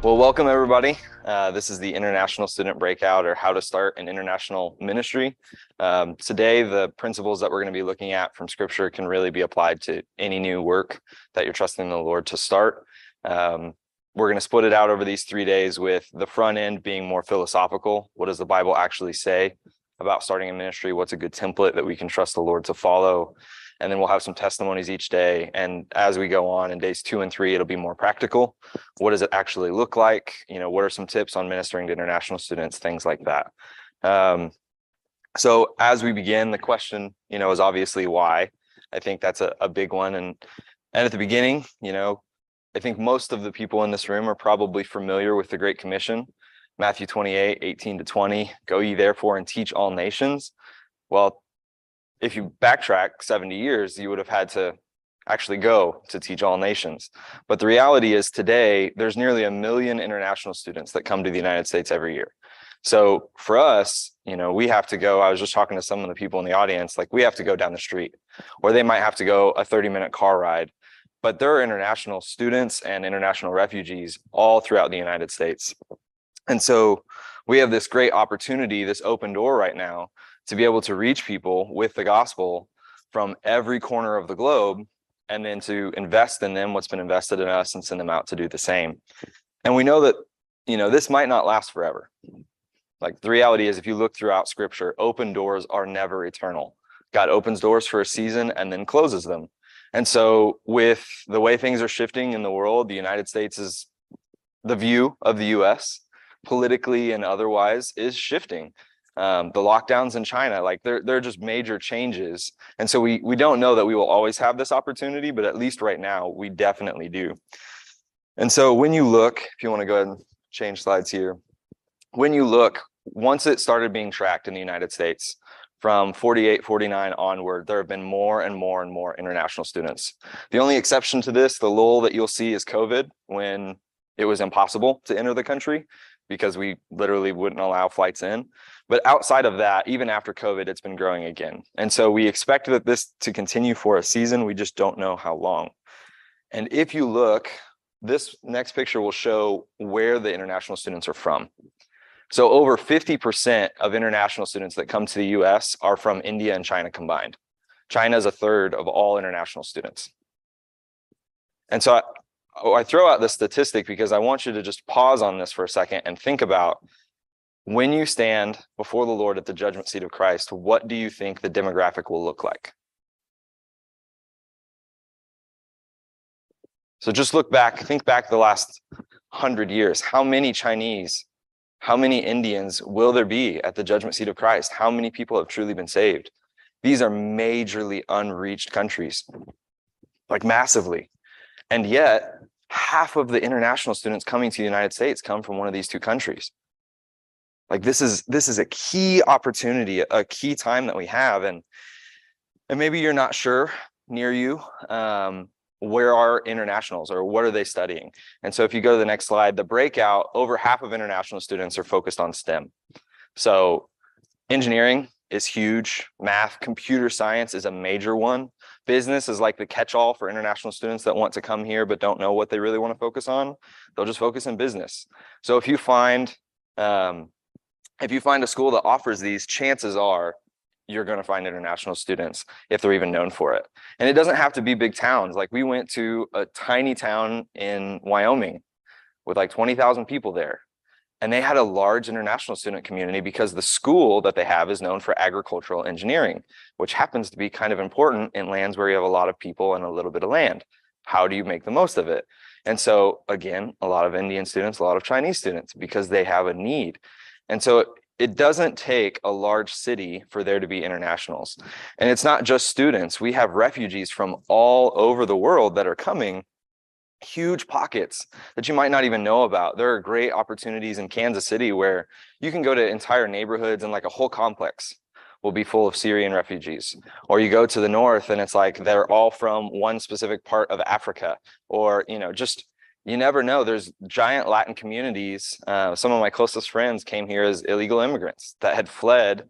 Well, welcome everybody. Uh, this is the International Student Breakout or How to Start an International Ministry. Um, today, the principles that we're going to be looking at from Scripture can really be applied to any new work that you're trusting the Lord to start. Um, we're going to split it out over these three days with the front end being more philosophical. What does the Bible actually say about starting a ministry? What's a good template that we can trust the Lord to follow? And then we'll have some testimonies each day. And as we go on in days two and three it'll be more practical. What does it actually look like? You know what are some tips on ministering to international students? Things like that. Um, so as we begin the question you know is obviously why. I think that's a, a big one. And and at the beginning you know i think most of the people in this room are probably familiar with the great commission matthew 28 18 to 20 go ye therefore and teach all nations. Well if you backtrack 70 years, you would have had to actually go to teach all nations. But the reality is today, there's nearly a million international students that come to the United States every year. So for us, you know, we have to go. I was just talking to some of the people in the audience, like we have to go down the street, or they might have to go a 30 minute car ride. But there are international students and international refugees all throughout the United States. And so we have this great opportunity, this open door right now to be able to reach people with the gospel from every corner of the globe and then to invest in them what's been invested in us and send them out to do the same. And we know that you know this might not last forever. Like the reality is if you look throughout scripture open doors are never eternal. God opens doors for a season and then closes them. And so with the way things are shifting in the world the united states is the view of the us politically and otherwise is shifting um, the lockdowns in China, like they're they're just major changes. And so we we don't know that we will always have this opportunity, but at least right now we definitely do. And so when you look, if you want to go ahead and change slides here, when you look, once it started being tracked in the United States, from 48, 49 onward, there have been more and more and more international students. The only exception to this, the lull that you'll see is COVID, when it was impossible to enter the country because we literally wouldn't allow flights in. But outside of that, even after COVID, it's been growing again. And so we expect that this to continue for a season. We just don't know how long. And if you look, this next picture will show where the international students are from. So over 50% of international students that come to the US are from India and China combined. China is a third of all international students. And so I, oh, I throw out the statistic because I want you to just pause on this for a second and think about when you stand before the Lord at the judgment seat of Christ, what do you think the demographic will look like? So just look back, think back the last hundred years. How many Chinese, how many Indians will there be at the judgment seat of Christ? How many people have truly been saved? These are majorly unreached countries, like massively. And yet, half of the international students coming to the United States come from one of these two countries. Like this is this is a key opportunity a key time that we have and and maybe you're not sure near you um, where are internationals or what are they studying? And so if you go to the next slide the breakout over half of international students are focused on stem. So engineering is huge. Math computer science is a major one business is like the catch-all for international students that want to come here but don't know what they really want to focus on they'll just focus in business so if you find um, if you find a school that offers these, chances are you're going to find international students if they're even known for it. And it doesn't have to be big towns. Like we went to a tiny town in Wyoming with like 20,000 people there. And they had a large international student community because the school that they have is known for agricultural engineering, which happens to be kind of important in lands where you have a lot of people and a little bit of land. How do you make the most of it? And so, again, a lot of Indian students, a lot of Chinese students, because they have a need. And so it doesn't take a large city for there to be internationals. And it's not just students. We have refugees from all over the world that are coming, huge pockets that you might not even know about. There are great opportunities in Kansas City where you can go to entire neighborhoods and like a whole complex will be full of Syrian refugees. Or you go to the north and it's like they're all from one specific part of Africa or, you know, just you never know. There's giant Latin communities. Uh, some of my closest friends came here as illegal immigrants that had fled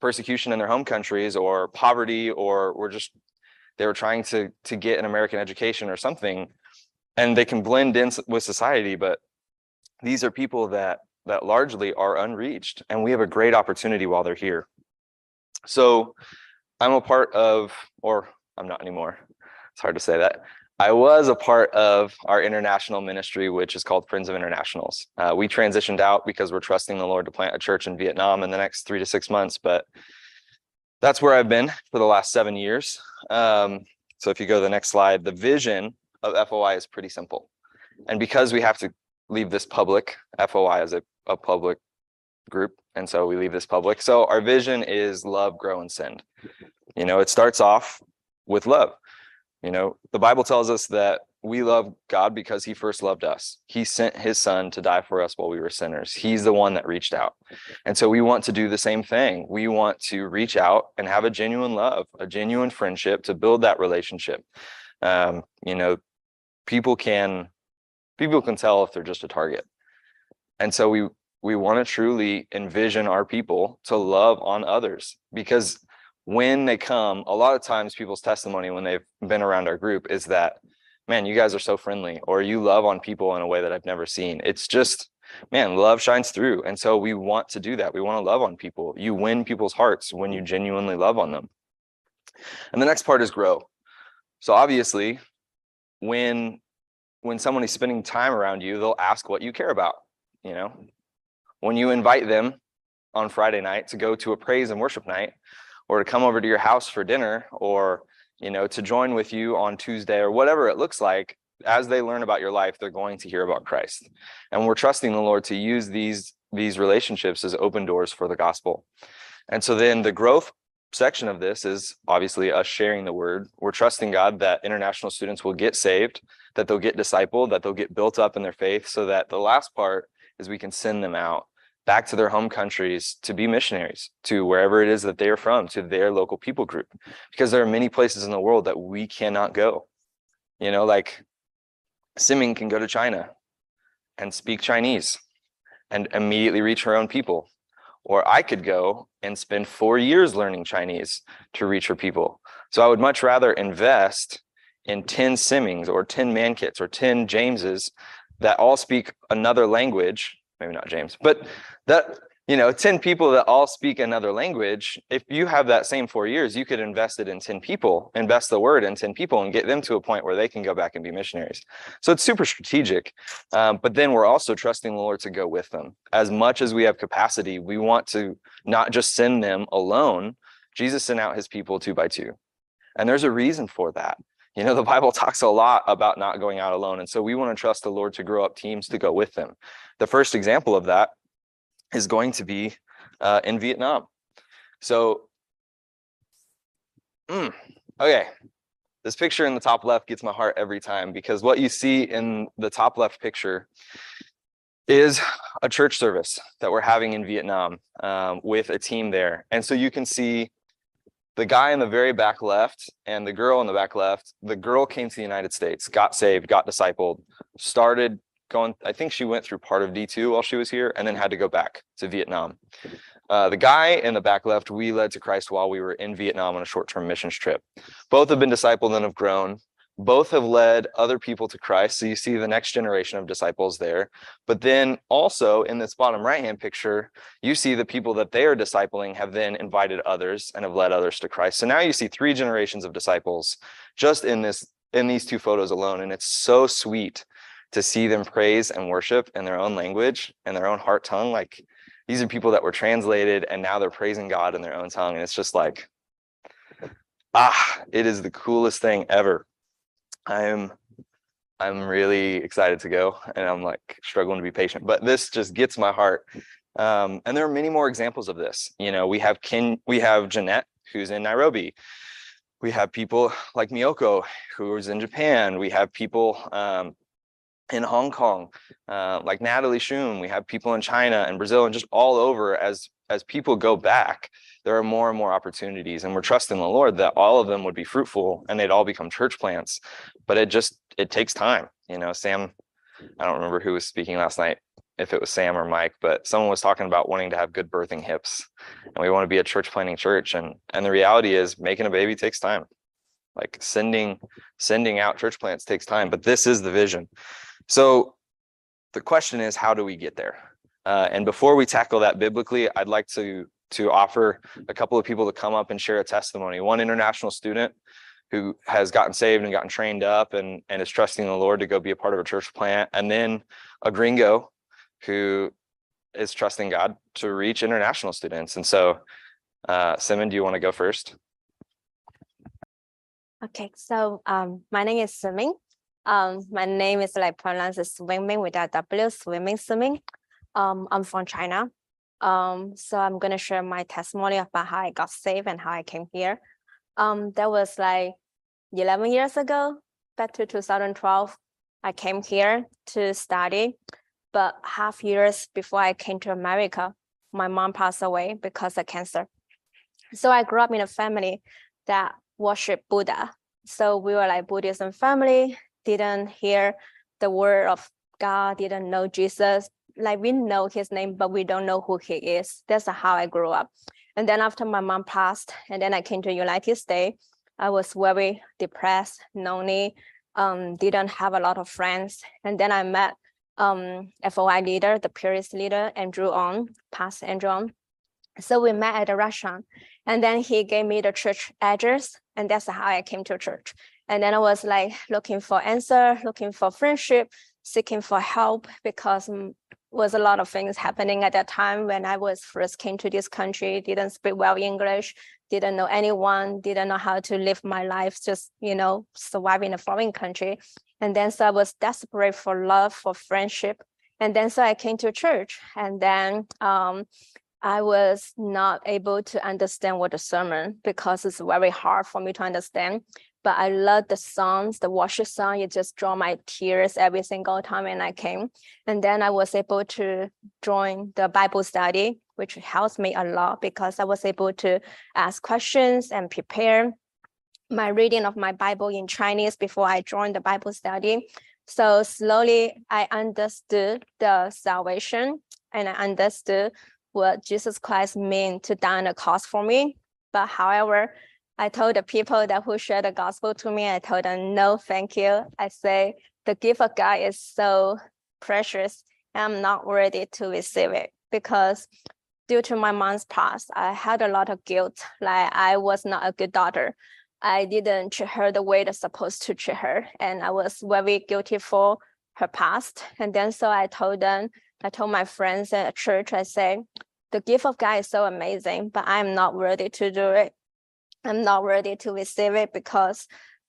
persecution in their home countries or poverty or were just they were trying to to get an American education or something and they can blend in with society but these are people that that largely are unreached and we have a great opportunity while they're here. So i'm a part of or i'm not anymore. It's hard to say that. I was a part of our international ministry which is called friends of internationals. Uh, we transitioned out because we're trusting the lord to plant a church in vietnam in the next three to six months but that's where i've been for the last seven years. Um, so if you go to the next slide the vision of foi is pretty simple. And because we have to leave this public foi as a, a public group and so we leave this public. So our vision is love grow and send. You know it starts off with love. You know the bible tells us that we love god because he first loved us. He sent his son to die for us while we were sinners. He's the one that reached out. And so we want to do the same thing. We want to reach out and have a genuine love a genuine friendship to build that relationship. Um, you know people can people can tell if they're just a target. And so we we want to truly envision our people to love on others because when they come, a lot of times people's testimony when they've been around our group is that, man, you guys are so friendly, or you love on people in a way that I've never seen. It's just, man, love shines through. And so we want to do that. We want to love on people. You win people's hearts when you genuinely love on them. And the next part is grow. So obviously, when when someone is spending time around you, they'll ask what you care about. You know, when you invite them on Friday night to go to a praise and worship night, or to come over to your house for dinner, or you know, to join with you on Tuesday or whatever it looks like, as they learn about your life, they're going to hear about Christ. And we're trusting the Lord to use these these relationships as open doors for the gospel. And so then the growth section of this is obviously us sharing the word. We're trusting God that international students will get saved, that they'll get discipled, that they'll get built up in their faith, so that the last part is we can send them out back to their home countries to be missionaries to wherever it is that they are from, to their local people group. Because there are many places in the world that we cannot go. You know, like Simming can go to China and speak Chinese and immediately reach her own people or I could go and spend four years learning Chinese to reach her people. So I would much rather invest in 10 Simmings or 10 Mankits or 10 Jameses that all speak another language, maybe not James, but that you know 10 people that all speak another language if you have that same four years you could invest it in 10 people invest the word in 10 people and get them to a point where they can go back and be missionaries. So it's super strategic um, but then we're also trusting the lord to go with them. As much as we have capacity we want to not just send them alone. Jesus sent out his people two by two. And there's a reason for that. You know the bible talks a lot about not going out alone. And so we want to trust the lord to grow up teams to go with them. The first example of that is going to be uh, in Vietnam. So, mm, okay, this picture in the top left gets my heart every time because what you see in the top left picture is a church service that we're having in Vietnam um, with a team there. And so you can see the guy in the very back left and the girl in the back left. The girl came to the United States, got saved, got discipled, started going, I think she went through part of D2 while she was here and then had to go back to Vietnam. Uh, the guy in the back left, we led to Christ while we were in Vietnam on a short term missions trip. Both have been discipled and have grown. Both have led other people to Christ. So you see the next generation of disciples there. But then also in this bottom right hand picture, you see the people that they are discipling have then invited others and have led others to Christ. So now you see three generations of disciples just in this in these two photos alone. And it's so sweet to see them praise and worship in their own language and their own heart tongue. Like these are people that were translated and now they're praising God in their own tongue. And it's just like, ah, it is the coolest thing ever. I'm I'm really excited to go and I'm like struggling to be patient, but this just gets my heart. Um, and there are many more examples of this. You know, we have Ken, we have Jeanette, who's in Nairobi. We have people like Miyoko, who's in Japan. We have people um, in Hong Kong, uh, like Natalie Shun. We have people in China and Brazil and just all over as as people go back, there are more and more opportunities, and we're trusting the Lord that all of them would be fruitful and they'd all become church plants. But it just it takes time. You know, Sam, I don't remember who was speaking last night, if it was Sam or Mike, but someone was talking about wanting to have good birthing hips, and we want to be a church planting church. And and the reality is, making a baby takes time. Like sending sending out church plants takes time, but this is the vision. So the question is, how do we get there? Uh, and before we tackle that biblically, I'd like to to offer a couple of people to come up and share a testimony. One international student who has gotten saved and gotten trained up and, and is trusting the Lord to go be a part of a church plant. And then a gringo who is trusting God to reach international students. And so, uh, Simming, do you want to go first? Okay, so um, my name is Swimming. Um, my name is like pronounced swimming without W, swimming, swimming. Um, I'm from China. Um, so I'm gonna share my testimony about how I got saved and how I came here. Um, that was like 11 years ago, back to 2012. I came here to study, but half years before I came to America, my mom passed away because of cancer. So I grew up in a family that worship Buddha. So we were like Buddhism family, didn't hear the word of God, didn't know Jesus. Like we know his name, but we don't know who he is. That's how I grew up. And then after my mom passed, and then I came to United States, I was very depressed, lonely, um, didn't have a lot of friends. And then I met um, FOI leader, the purist leader, Andrew On, Pastor Andrew On. So we met at a restaurant and then he gave me the church address and that's how I came to church. And then I was like looking for answer, looking for friendship, seeking for help because mm, was a lot of things happening at that time when I was first came to this country, didn't speak well English, didn't know anyone, didn't know how to live my life, just, you know, survive in a foreign country. And then so I was desperate for love, for friendship. And then so I came to church and then um, I was not able to understand what the sermon because it's very hard for me to understand. But I love the songs, the worship song. It just draw my tears every single time when I came. And then I was able to join the Bible study, which helps me a lot because I was able to ask questions and prepare my reading of my Bible in Chinese before I joined the Bible study. So slowly I understood the salvation and I understood what Jesus Christ meant to die on the cross for me. But however, I told the people that who share the gospel to me, I told them, no, thank you. I say the gift of God is so precious. I'm not worthy to receive it because due to my mom's past, I had a lot of guilt. Like I was not a good daughter. I didn't treat her the way that's supposed to treat her. And I was very guilty for her past. And then so I told them, I told my friends at church, I say, the gift of God is so amazing, but I'm not worthy to do it. I'm not worthy to receive it because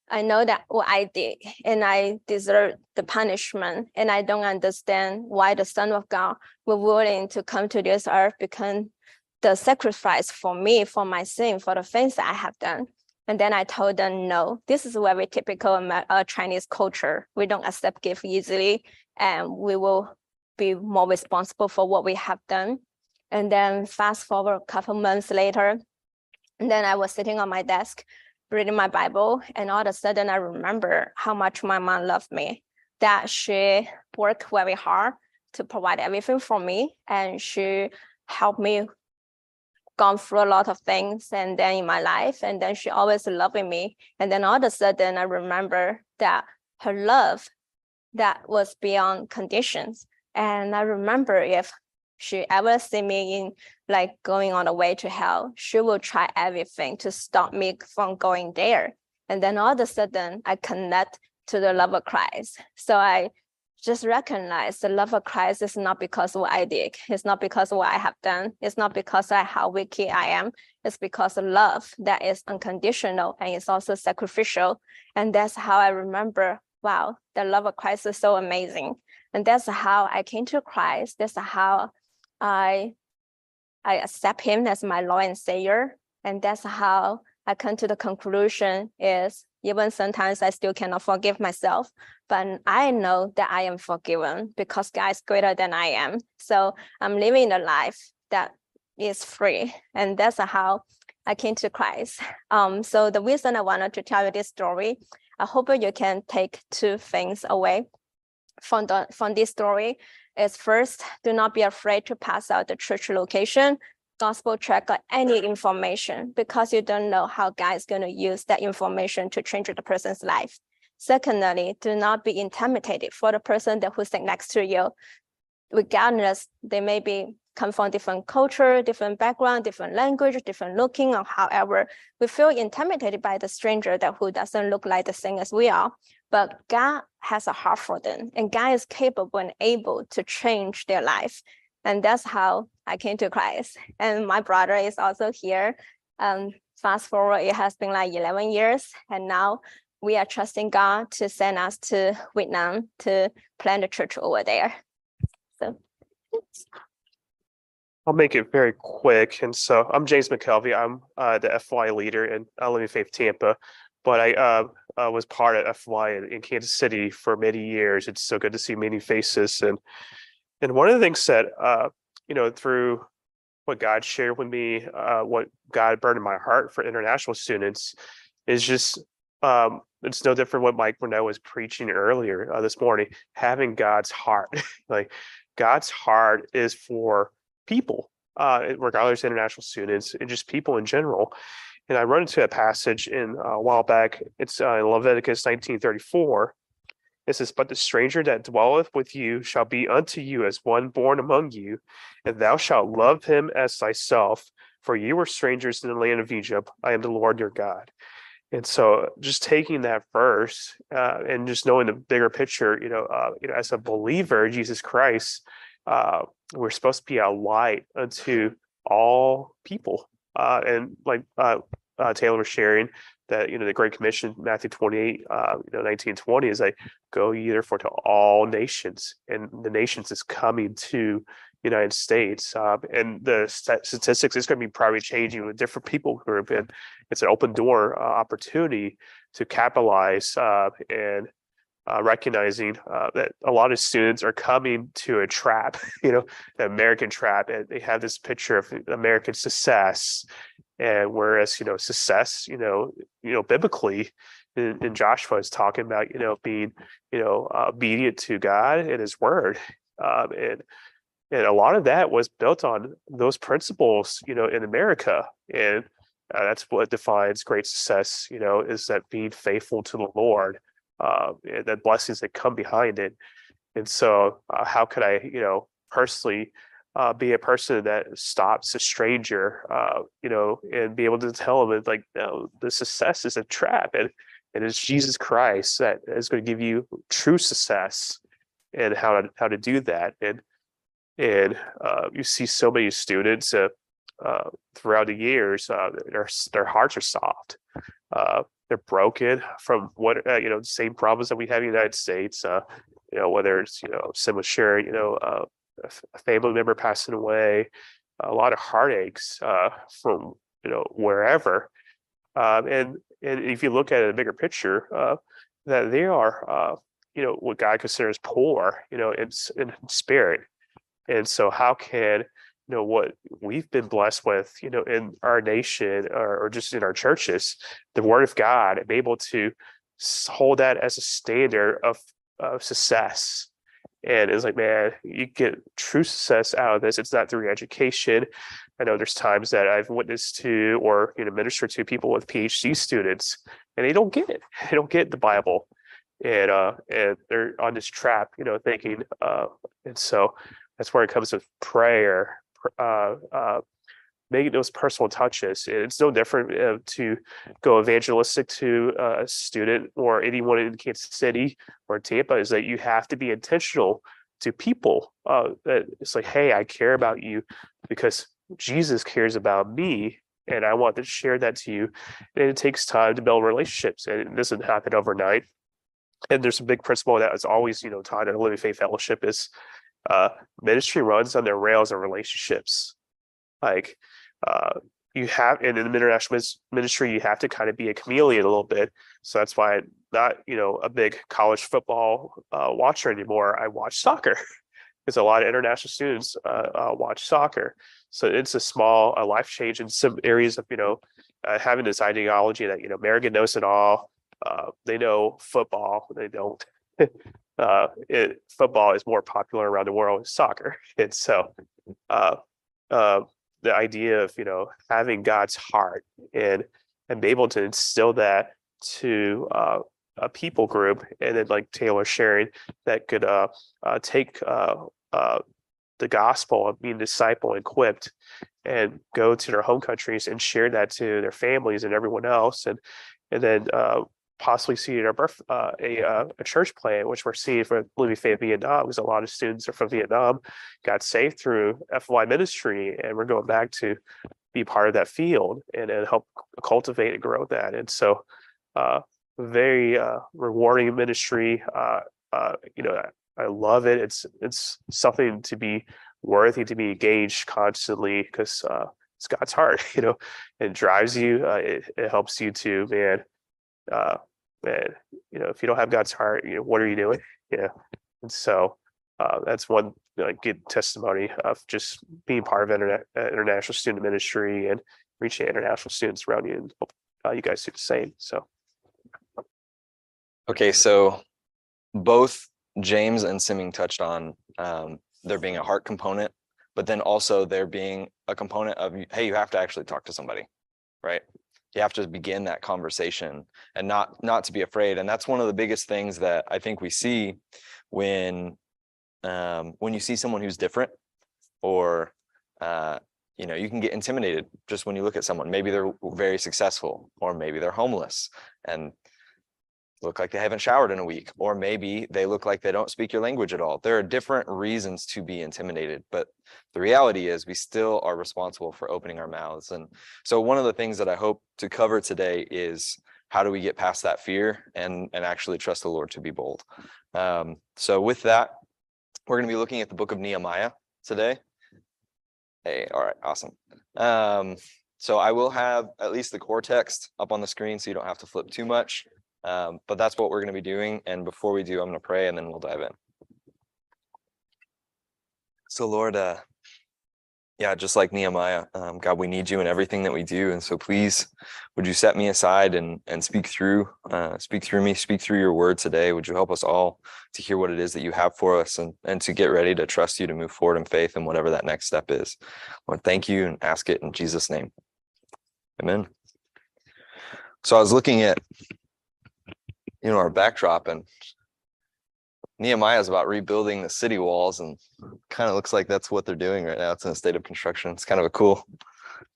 I know that what I did and I deserve the punishment. And I don't understand why the Son of God was willing to come to this earth because the sacrifice for me, for my sin, for the things that I have done. And then I told them, no, this is very typical uh, Chinese culture. We don't accept gift easily, and we will be more responsible for what we have done. And then fast forward a couple months later, and then I was sitting on my desk reading my Bible, and all of a sudden I remember how much my mom loved me, that she worked very hard to provide everything for me, and she helped me gone through a lot of things and then in my life, and then she always loving me. And then all of a sudden I remember that her love that was beyond conditions. And I remember if she ever see me in like going on the way to hell, she will try everything to stop me from going there. And then all of a sudden I connect to the love of Christ. So I just recognize the love of Christ is not because of what I did. It's not because of what I have done. It's not because of how wicked I am. It's because of love that is unconditional and it's also sacrificial. And that's how I remember, wow, the love of Christ is so amazing. And that's how I came to Christ. That's how I I accept him as my Lord and Savior. And that's how I come to the conclusion is even sometimes I still cannot forgive myself, but I know that I am forgiven because God is greater than I am. So I'm living a life that is free. And that's how I came to Christ. Um, so the reason I wanted to tell you this story, I hope you can take two things away from the from this story. Is first, do not be afraid to pass out the church location, gospel track, or any information because you don't know how God is going to use that information to change the person's life. Secondly, do not be intimidated for the person that who sit next to you. Regardless, they may be come from different culture, different background, different language, different looking, or however, we feel intimidated by the stranger that who doesn't look like the same as we are. But God has a heart for them, and God is capable and able to change their life. And that's how I came to Christ. And my brother is also here. Um, fast forward, it has been like 11 years, and now we are trusting God to send us to Vietnam to plant a church over there. So. I'll make it very quick. And so I'm James McKelvey. I'm uh, the FOI leader in uh, Living Faith Tampa, but I uh, uh, was part of FOI in, Kansas City for many years. It's so good to see many faces. And and one of the things that uh, you know through what God shared with me, uh, what God burned in my heart for international students, is just um, it's no different what Mike Renault was preaching earlier this morning. Having God's heart, like God's heart, is for people, uh, regardless international students and just people in general. And I run into a passage in uh, a while back. It's uh, in Leviticus 1934. It says, But the stranger that dwelleth with you shall be unto you as one born among you, and thou shalt love him as thyself, for you were strangers in the land of Egypt. I am the Lord your God. And so, just taking that verse uh, and just knowing the bigger picture, you know, uh, you know, as a believer, Jesus Christ, uh, we're supposed to be a light unto all people. Uh, and like uh, uh, Taylor was sharing, that you know the Great Commission, Matthew twenty eight, uh, you know nineteen twenty is like go ye therefore to all nations, and the nations is coming to United States, uh, and the statistics is going to be probably changing with different people group, and it's an open door uh, opportunity to capitalize uh, and uh, recognizing uh, that a lot of students are coming to a trap, you know, the American trap, and they have this picture of American success, and whereas you know success, you know, you know, biblically, in, in Joshua is talking about you know being you know uh, obedient to God and His Word, um, and and a lot of that was built on those principles, you know, in America, and uh, that's what defines great success, you know, is that being faithful to the Lord uh, the blessings that come behind it. And so, uh, how could I, you know, personally uh, be a person that stops a stranger, uh, you know, and be able to tell them like, no, the success is a trap, and and it's Jesus Christ that is going to give you true success, and how to how to do that. And and uh, you see so many students uh, throughout the years, uh, their their hearts are soft. They're broken from what uh, you know the same problems that we have in the United States. Uh, you know whether it's you know similar share, you know uh, a family member passing away, a lot of heartaches uh, from you know wherever. Um, and and if you look at it, a bigger picture, uh, that they are uh, you know what God considers poor, you know, in, in spirit. And so how can you know what we've been blessed with you know in our nation or, or just in our churches the word of god and be able to hold that as a standard of, of success. And it's like man you get true success out of this. It's not through education. I know there's times that i've witnessed to or you know minister to people with phd students and they don't get it. They don't get the bible. And uh and they're on this trap you know thinking uh and so that's where it comes with prayer uh, uh, making those personal touches. It's no different uh, to go evangelistic to a student or anyone in Kansas City or Tampa. Is that you have to be intentional to people. Uh, it's like, hey, I care about you because Jesus cares about me. And I want to share that to you. And it takes time to build relationships, and it doesn't happen overnight. And there's a big principle that is always, you know, taught in a Living Faith Fellowship is uh, ministry runs on the rails of relationships. Like uh, you have and in the international ministry, you have to kind of be a chameleon a little bit. So that's why I'm not, you know, a big college football uh, watcher anymore. I watch soccer because a lot of international students uh, uh, watch soccer. So it's a small, a life change in some areas of, you know, uh, having this ideology that, you know, American knows it all. They know football, they don't. uh, it, football is more popular around the world than soccer. And so, uh, uh, the idea of, you know, having God's heart and, and be able to instill that to, uh, a people group and then like Taylor sharing that could, uh, uh, take, uh, uh, the gospel of being disciple equipped and go to their home countries and share that to their families and everyone else and and then uh, possibly see our birth uh, a uh, a church plant which we're seeing for Living Faith Vietnam because a lot of students are from Vietnam got saved through FOI ministry and we're going back to be part of that field and, and help cultivate and grow that and so uh very uh rewarding ministry uh uh you know I love it. It's it's something to be worthy to be engaged constantly because uh, it's God's heart, you know. It drives you. Uh, it it helps you to man, uh, man. You know, if you don't have God's heart, you know, what are you doing? Yeah, and so uh, that's one like good testimony of just being part of internet uh, international student ministry and reaching international students around you, and hope uh, you guys do the same. So. Okay, so both James and Simming touched on um, there being a heart component, but then also there being a component of, hey, you have to actually talk to somebody, right? You have to begin that conversation and not not to be afraid. And that's one of the biggest things that I think we see when um, when you see someone who's different or uh, you know you can get intimidated just when you look at someone maybe they're very successful or maybe they're homeless and look like they haven't showered in a week, or maybe they look like they don't speak your language at all. There are different reasons to be intimidated, but the reality is we still are responsible for opening our mouths. And so one of the things that I hope to cover today is how do we get past that fear and, and actually trust the Lord to be bold. Um, so with that, we're going to be looking at the book of Nehemiah today. Hey, all right, awesome. Um, so I will have at least the core text up on the screen so you don't have to flip too much. Um, but that's what we're going to be doing. And before we do, I'm going to pray and then we'll dive in. So, Lord, uh, yeah, just like Nehemiah, um, God, we need you in everything that we do. And so, please, would you set me aside and and speak through, uh, speak through me, speak through your word today? Would you help us all to hear what it is that you have for us and and to get ready to trust you to move forward in faith and whatever that next step is? Lord, thank you and ask it in Jesus' name. Amen. So I was looking at you know, our backdrop and Nehemiah is about rebuilding the city walls and kind of looks like that's what they're doing right now. It's in a state of construction. It's kind of a cool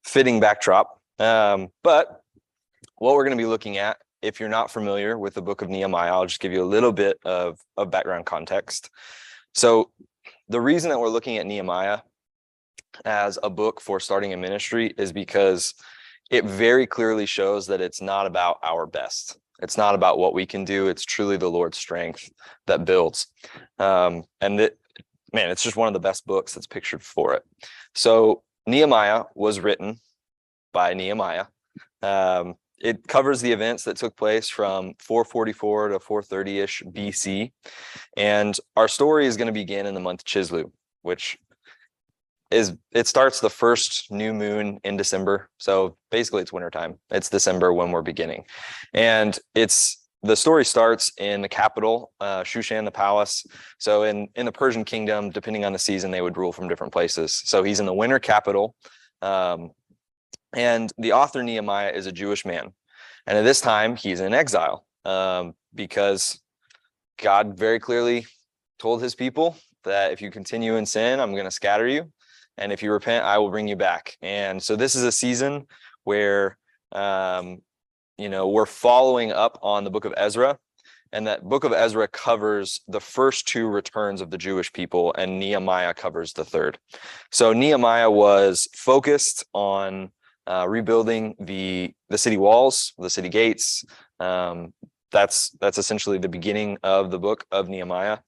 fitting backdrop. Um, but what we're going to be looking at, if you're not familiar with the book of Nehemiah, I'll just give you a little bit of, of background context. So the reason that we're looking at Nehemiah as a book for starting a ministry is because it very clearly shows that it's not about our best. It's not about what we can do. It's truly the Lord's strength that builds. Um, and man, it's just one of the best books that's pictured for it. So Nehemiah was written by Nehemiah. Um, it covers the events that took place from 444 to 430-ish BC. And our story is going to begin in the month Chisleu, which is it starts the first new moon in December. So basically it's wintertime. It's December when we're beginning. And it's the story starts in the capital, uh, Shushan, the palace. So in, in the Persian kingdom, depending on the season, they would rule from different places. So he's in the winter capital. Um, and the author Nehemiah is a Jewish man. And at this time, he's in exile um, because God very clearly told his people that if you continue in sin, I'm going to scatter you and if you repent i will bring you back. And so this is a season where um, you know we're following up on the book of ezra and that book of ezra covers the first two returns of the jewish people and nehemiah covers the third. So nehemiah was focused on uh, rebuilding the the city walls the city gates. Um, that's that's essentially the beginning of the book of nehemiah.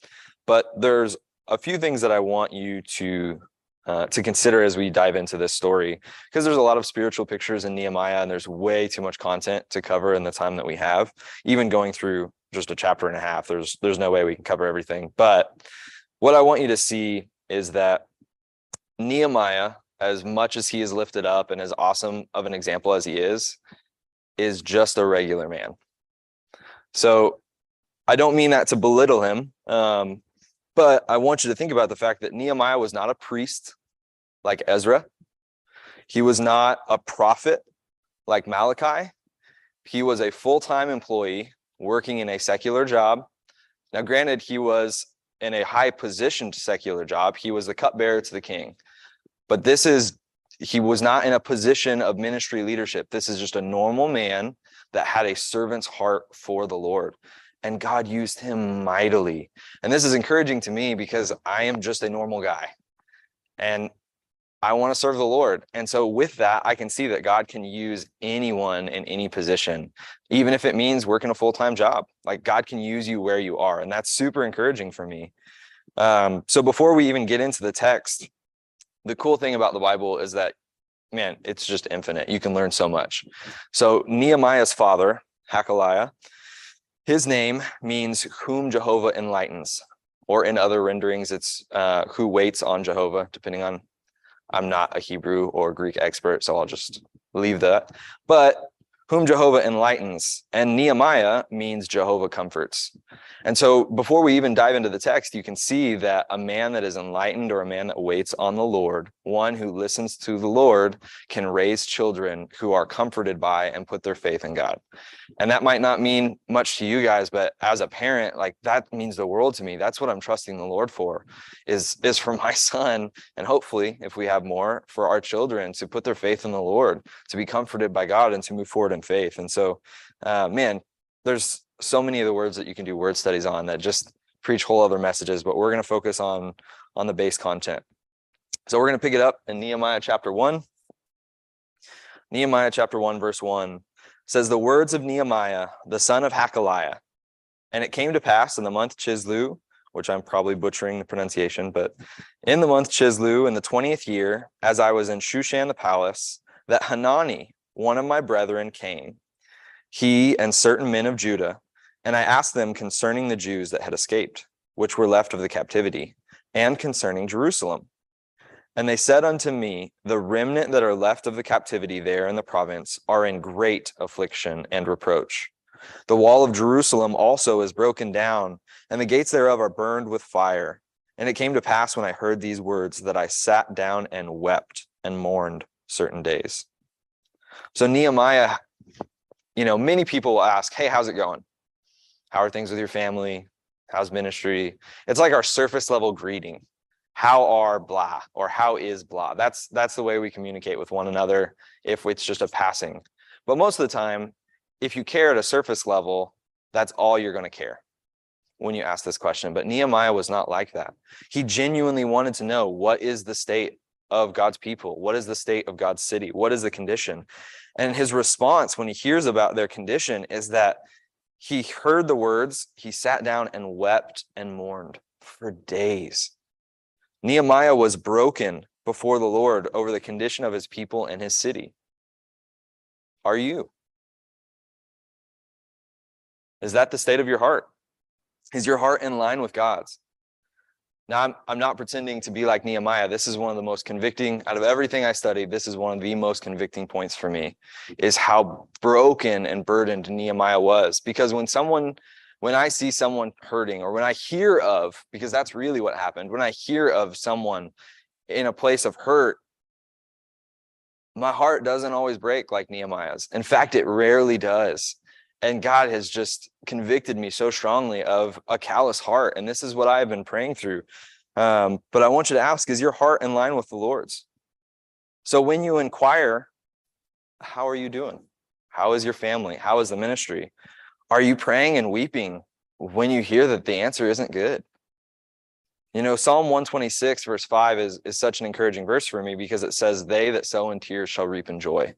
But there's a few things that i want you to uh, to consider as we dive into this story because there's a lot of spiritual pictures in Nehemiah and there's way too much content to cover in the time that we have even going through just a chapter and a half there's there's no way we can cover everything but what I want you to see is that Nehemiah as much as he is lifted up and as awesome of an example as he is, is just a regular man. So I don't mean that to belittle him, um, but I want you to think about the fact that Nehemiah was not a priest like Ezra. He was not a prophet like Malachi. He was a full time employee working in a secular job. Now, granted, he was in a high positioned secular job, he was the cupbearer to the king. But this is, he was not in a position of ministry leadership. This is just a normal man that had a servant's heart for the Lord. And God used him mightily. And this is encouraging to me because I am just a normal guy. And I want to serve the Lord. And so with that, I can see that God can use anyone in any position, even if it means working a full-time job. Like God can use you where you are. And that's super encouraging for me. Um, so before we even get into the text, the cool thing about the Bible is that, man, it's just infinite. You can learn so much. So Nehemiah's father, Hachaliah, his name means whom Jehovah enlightens, or in other renderings, it's uh, who waits on Jehovah, depending on I'm not a Hebrew or Greek expert, so I'll just leave that. But whom Jehovah enlightens, and Nehemiah means Jehovah comforts. And so before we even dive into the text, you can see that a man that is enlightened or a man that waits on the Lord, one who listens to the Lord, can raise children who are comforted by and put their faith in God. And that might not mean much to you guys, but as a parent, like that means the world to me. That's what I'm trusting the Lord for is, is for my son. And hopefully if we have more for our children to put their faith in the Lord, to be comforted by God and to move forward in faith. And so, uh, man, there's so many of the words that you can do word studies on that just preach whole other messages, but we're going to focus on on the base content. So we're going to pick it up in Nehemiah chapter 1. Nehemiah chapter 1 verse 1 says the words of Nehemiah, the son of Hachaliah. And it came to pass in the month Chisleu, which I'm probably butchering the pronunciation, but in the month Chisleu in the 20th year, as I was in Shushan the palace, that Hanani, one of my brethren, came, he and certain men of Judah, and I asked them concerning the Jews that had escaped, which were left of the captivity, and concerning Jerusalem. And they said unto me, The remnant that are left of the captivity there in the province are in great affliction and reproach. The wall of Jerusalem also is broken down, and the gates thereof are burned with fire. And it came to pass when I heard these words that I sat down and wept and mourned certain days. So Nehemiah, you know, many people will ask, Hey, how's it going? How are things with your family? How's ministry? It's like our surface level greeting. How are blah or how is blah? That's that's the way we communicate with one another if it's just a passing. But most of the time, if you care at a surface level, that's all you're going to care when you ask this question. But Nehemiah was not like that. He genuinely wanted to know what is the state of God's people? What is the state of God's city? What is the condition? And his response when he hears about their condition is that he heard the words, he sat down and wept and mourned for days. Nehemiah was broken before the Lord over the condition of his people and his city. Are you? Is that the state of your heart? Is your heart in line with God's? Now, I'm, I'm not pretending to be like Nehemiah. This is one of the most convicting, out of everything I studied, this is one of the most convicting points for me, is how broken and burdened Nehemiah was. Because when someone, when I see someone hurting, or when I hear of, because that's really what happened, when I hear of someone in a place of hurt, my heart doesn't always break like Nehemiah's. In fact, it rarely does and God has just convicted me so strongly of a callous heart. And this is what I've been praying through. Um, but I want you to ask is your heart in line with the Lord's? So when you inquire, how are you doing? How is your family? How is the ministry? Are you praying and weeping when you hear that the answer isn't good? You know, Psalm 126, verse 5 is, is such an encouraging verse for me because it says, They that sow in tears shall reap in joy.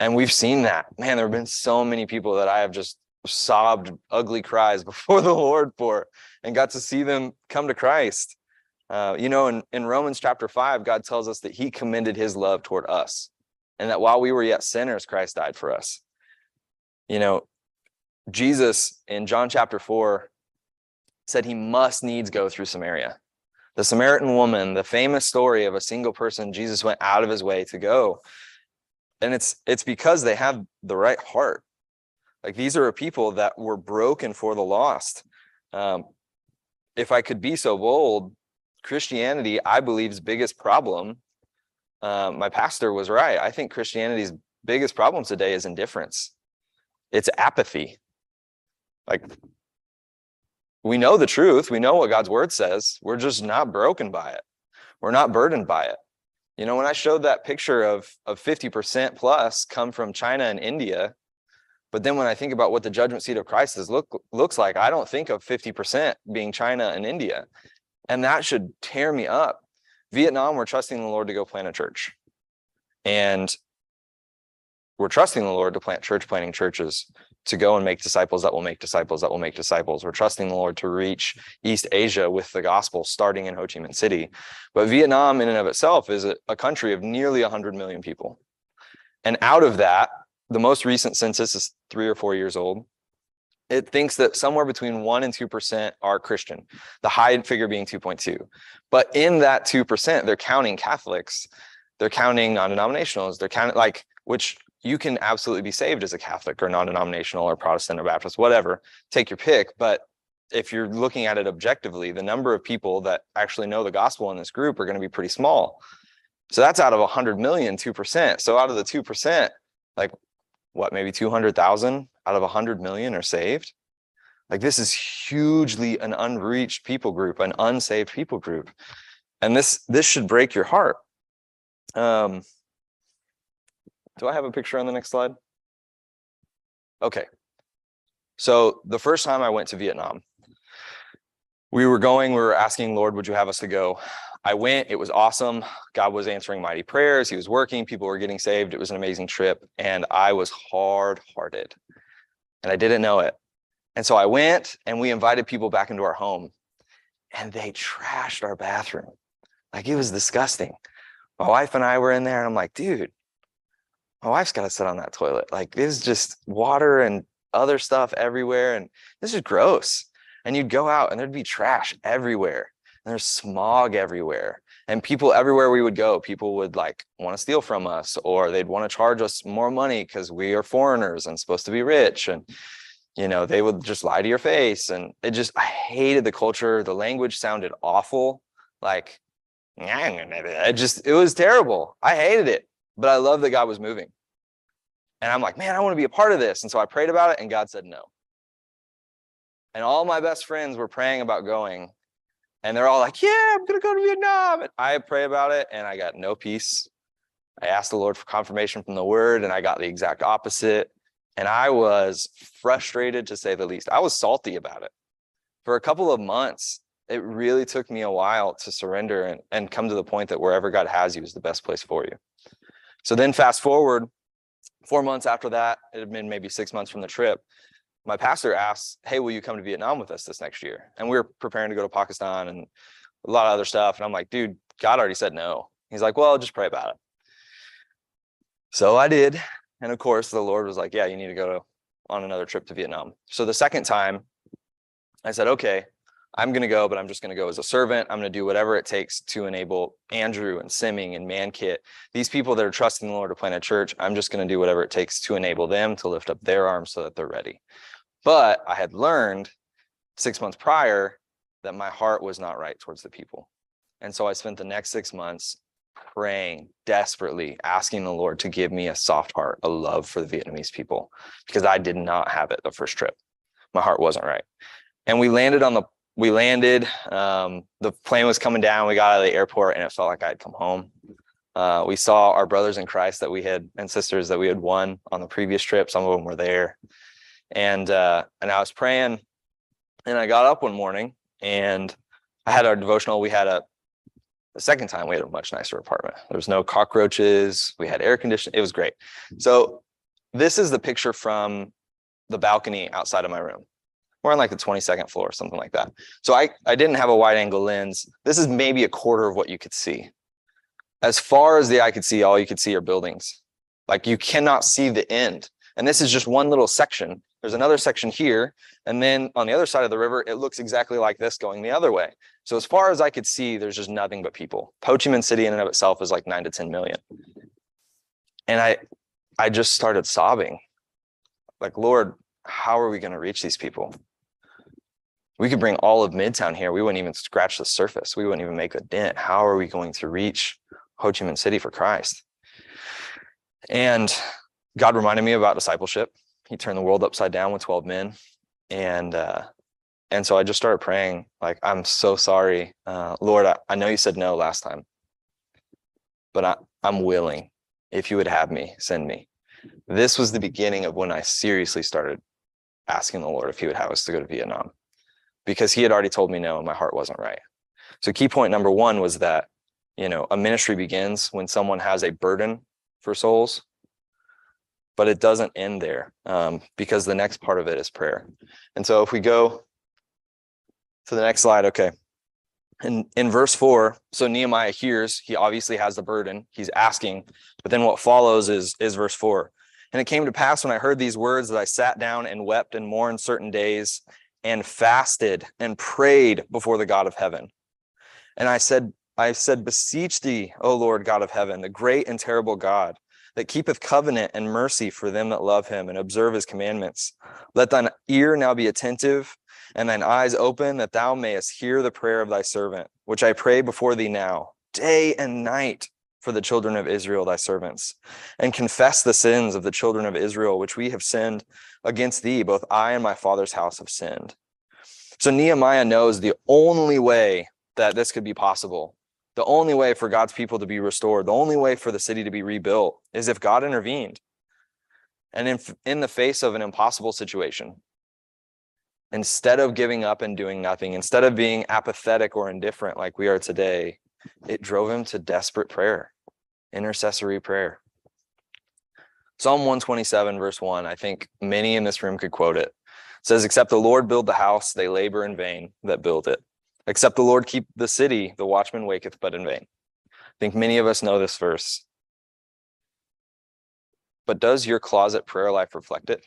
And we've seen that. Man, there have been so many people that I have just sobbed ugly cries before the Lord for and got to see them come to Christ. Uh, you know, in, in Romans chapter 5, God tells us that he commended his love toward us and that while we were yet sinners, Christ died for us. You know, Jesus in John chapter 4 said he must needs go through Samaria. The Samaritan woman, the famous story of a single person Jesus went out of his way to go. And it's it's because they have the right heart. Like these are a people that were broken for the lost. Um, if I could be so bold, Christianity, I believe's biggest problem. Um, my pastor was right. I think Christianity's biggest problem today is indifference. It's apathy. Like we know the truth. We know what God's word says. We're just not broken by it. We're not burdened by it. You know, when I showed that picture of of 50% plus come from China and India, but then when I think about what the judgment seat of Christ is look looks like, I don't think of 50% being China and India. And that should tear me up. Vietnam, we're trusting the Lord to go plant a church. And we're trusting the Lord to plant church planting churches to go and make disciples that will make disciples that will make disciples. We're trusting the Lord to reach East Asia with the gospel starting in Ho Chi Minh City. But Vietnam, in and of itself, is a, country of nearly 100 million people. And out of that, the most recent census is three or four years old. It thinks that somewhere between 1% and 2% are Christian, the high figure being 2.2. But in that 2%, they're counting Catholics, they're counting non denominationals, they're counting like, which you can absolutely be saved as a Catholic or non denominational or Protestant or Baptist, whatever, take your pick. But if you're looking at it objectively, the number of people that actually know the gospel in this group are going to be pretty small. So that's out of 100 million, 2%. So out of the 2%, like what, maybe 200,000 out of 100 million are saved? Like this is hugely an unreached people group, an unsaved people group. And this this should break your heart. Um, do I have a picture on the next slide? Okay. So the first time I went to Vietnam, we were going, we were asking, Lord, would you have us to go? I went, it was awesome. God was answering mighty prayers. He was working, people were getting saved. It was an amazing trip. And I was hard hearted and I didn't know it. And so I went and we invited people back into our home and they trashed our bathroom. Like it was disgusting. My wife and I were in there and I'm like, dude, my wife's got to sit on that toilet. Like there's just water and other stuff everywhere. And this is gross. And you'd go out and there'd be trash everywhere. And there's smog everywhere. And people everywhere we would go, people would like want to steal from us or they'd want to charge us more money because we are foreigners and supposed to be rich. And you know, they would just lie to your face. And it just I hated the culture. The language sounded awful. Like it just it was terrible. I hated it but I love that God was moving. And I'm like, man, I want to be a part of this. And so I prayed about it, and God said no. And all my best friends were praying about going. And they're all like, yeah, I'm going to go to Vietnam. And I pray about it, and I got no peace. I asked the Lord for confirmation from the word, and I got the exact opposite. And I was frustrated to say the least. I was salty about it. For a couple of months, it really took me a while to surrender and, and come to the point that wherever God has you is the best place for you. So then fast forward four months after that, it had been maybe six months from the trip. My pastor asks, Hey, will you come to Vietnam with us this next year? And we were preparing to go to Pakistan and a lot of other stuff. And I'm like, dude, God already said no. He's like, Well, just pray about it. So I did. And of course, the Lord was like, Yeah, you need to go to, on another trip to Vietnam. So the second time, I said, Okay, I'm going to go, but I'm just going to go as a servant. I'm going to do whatever it takes to enable Andrew and Simming and Mankit, these people that are trusting the Lord to plant a church. I'm just going to do whatever it takes to enable them to lift up their arms so that they're ready. But I had learned six months prior that my heart was not right towards the people. And so I spent the next six months praying desperately, asking the Lord to give me a soft heart, a love for the Vietnamese people, because I did not have it the first trip. My heart wasn't right. And we landed on the we landed. Um, the plane was coming down. We got out of the airport, and it felt like I'd come home. Uh, we saw our brothers in Christ that we had and sisters that we had won on the previous trip. Some of them were there, and uh, and I was praying, and I got up one morning and I had our devotional. We had a the second time we had a much nicer apartment. There was no cockroaches. We had air conditioning. It was great. So this is the picture from the balcony outside of my room we're on like the 22nd floor, or something like that. So I, I didn't have a wide angle lens. This is maybe a quarter of what you could see. As far as the eye could see, all you could see are buildings. Like you cannot see the end. And this is just one little section. There's another section here. And then on the other side of the river, it looks exactly like this going the other way. So as far as I could see, there's just nothing but people. Ho Chi Minh City in and of itself is like nine to 10 million. And I, I just started sobbing. Like, Lord, how are we going to reach these people? We could bring all of Midtown here. We wouldn't even scratch the surface. We wouldn't even make a dent. How are we going to reach Ho Chi Minh City for Christ? And God reminded me about discipleship. He turned the world upside down with 12 men. And uh, and so I just started praying, like, I'm so sorry. Uh, Lord, I, I know you said no last time, but I, I'm willing. If you would have me, send me. This was the beginning of when I seriously started asking the Lord if he would have us to go to Vietnam because he had already told me no and my heart wasn't right. So key point number one was that, you know, a ministry begins when someone has a burden for souls, but it doesn't end there um, because the next part of it is prayer. And so if we go to the next slide, okay. In, in verse four, so Nehemiah hears, he obviously has the burden, he's asking, but then what follows is, is verse four. And it came to pass when I heard these words that I sat down and wept and mourned certain days and fasted and prayed before the God of heaven. And I said, I said, beseech thee, O Lord God of heaven, the great and terrible God, that keepeth covenant and mercy for them that love him and observe his commandments. Let thine ear now be attentive and thine eyes open, that thou mayest hear the prayer of thy servant, which I pray before thee now, day and night for the children of Israel, thy servants, and confess the sins of the children of Israel, which we have sinned against thee. Both I and my father's house have sinned. So Nehemiah knows the only way that this could be possible, the only way for God's people to be restored, the only way for the city to be rebuilt is if God intervened. And in, in the face of an impossible situation, instead of giving up and doing nothing, instead of being apathetic or indifferent like we are today, it drove him to desperate prayer, intercessory prayer. Psalm 127, verse 1, I think many in this room could quote it. it. says, Except the Lord build the house, they labor in vain that build it. Except the Lord keep the city, the watchman waketh but in vain. I think many of us know this verse. But does your closet prayer life reflect it?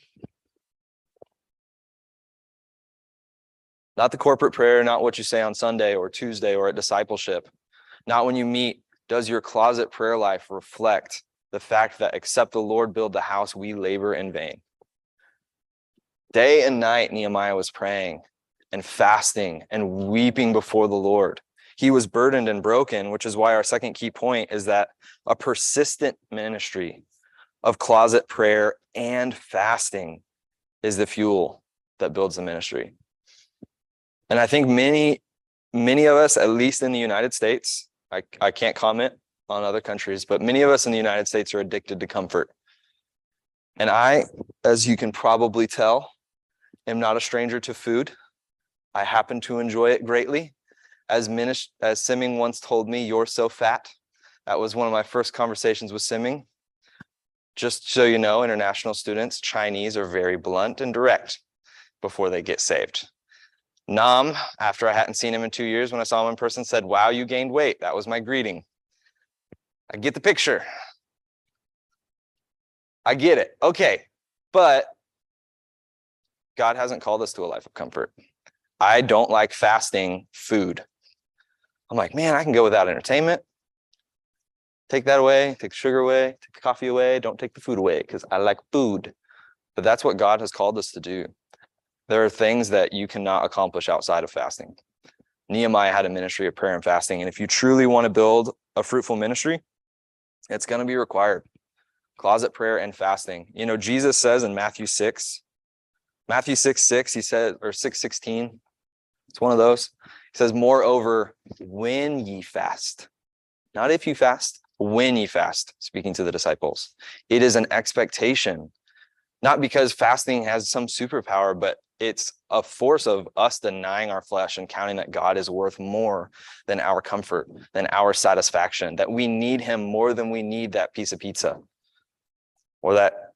Not the corporate prayer, not what you say on Sunday or Tuesday or at discipleship, not when you meet. Does your closet prayer life reflect the fact that except the Lord build the house, we labor in vain? Day and night, Nehemiah was praying and fasting and weeping before the Lord. He was burdened and broken, which is why our second key point is that a persistent ministry of closet prayer and fasting is the fuel that builds the ministry. And I think many, many of us, at least in the United States, I, I can't comment on other countries, but many of us in the United States are addicted to comfort. And I, as you can probably tell, am not a stranger to food. I happen to enjoy it greatly. As, Minish, as Simming once told me, you're so fat. That was one of my first conversations with Simming. Just so you know, international students, Chinese are very blunt and direct before they get saved. Nam, after I hadn't seen him in two years, when I saw him in person, said, Wow, you gained weight. That was my greeting. I get the picture. I get it. Okay. But God hasn't called us to a life of comfort. I don't like fasting food. I'm like, man, I can go without entertainment. Take that away, take the sugar away, take the coffee away, don't take the food away because I like food. But that's what God has called us to do. There are things that you cannot accomplish outside of fasting. Nehemiah had a ministry of prayer and fasting. And if you truly want to build a fruitful ministry, it's going to be required closet prayer and fasting. You know, Jesus says in Matthew 6, Matthew 6, 6, he said, or 6, 16, it's one of those. He says, Moreover, when ye fast, not if you fast, when ye fast, speaking to the disciples, it is an expectation, not because fasting has some superpower, but it's a force of us denying our flesh and counting that God is worth more than our comfort, than our satisfaction, that we need him more than we need that piece of pizza or that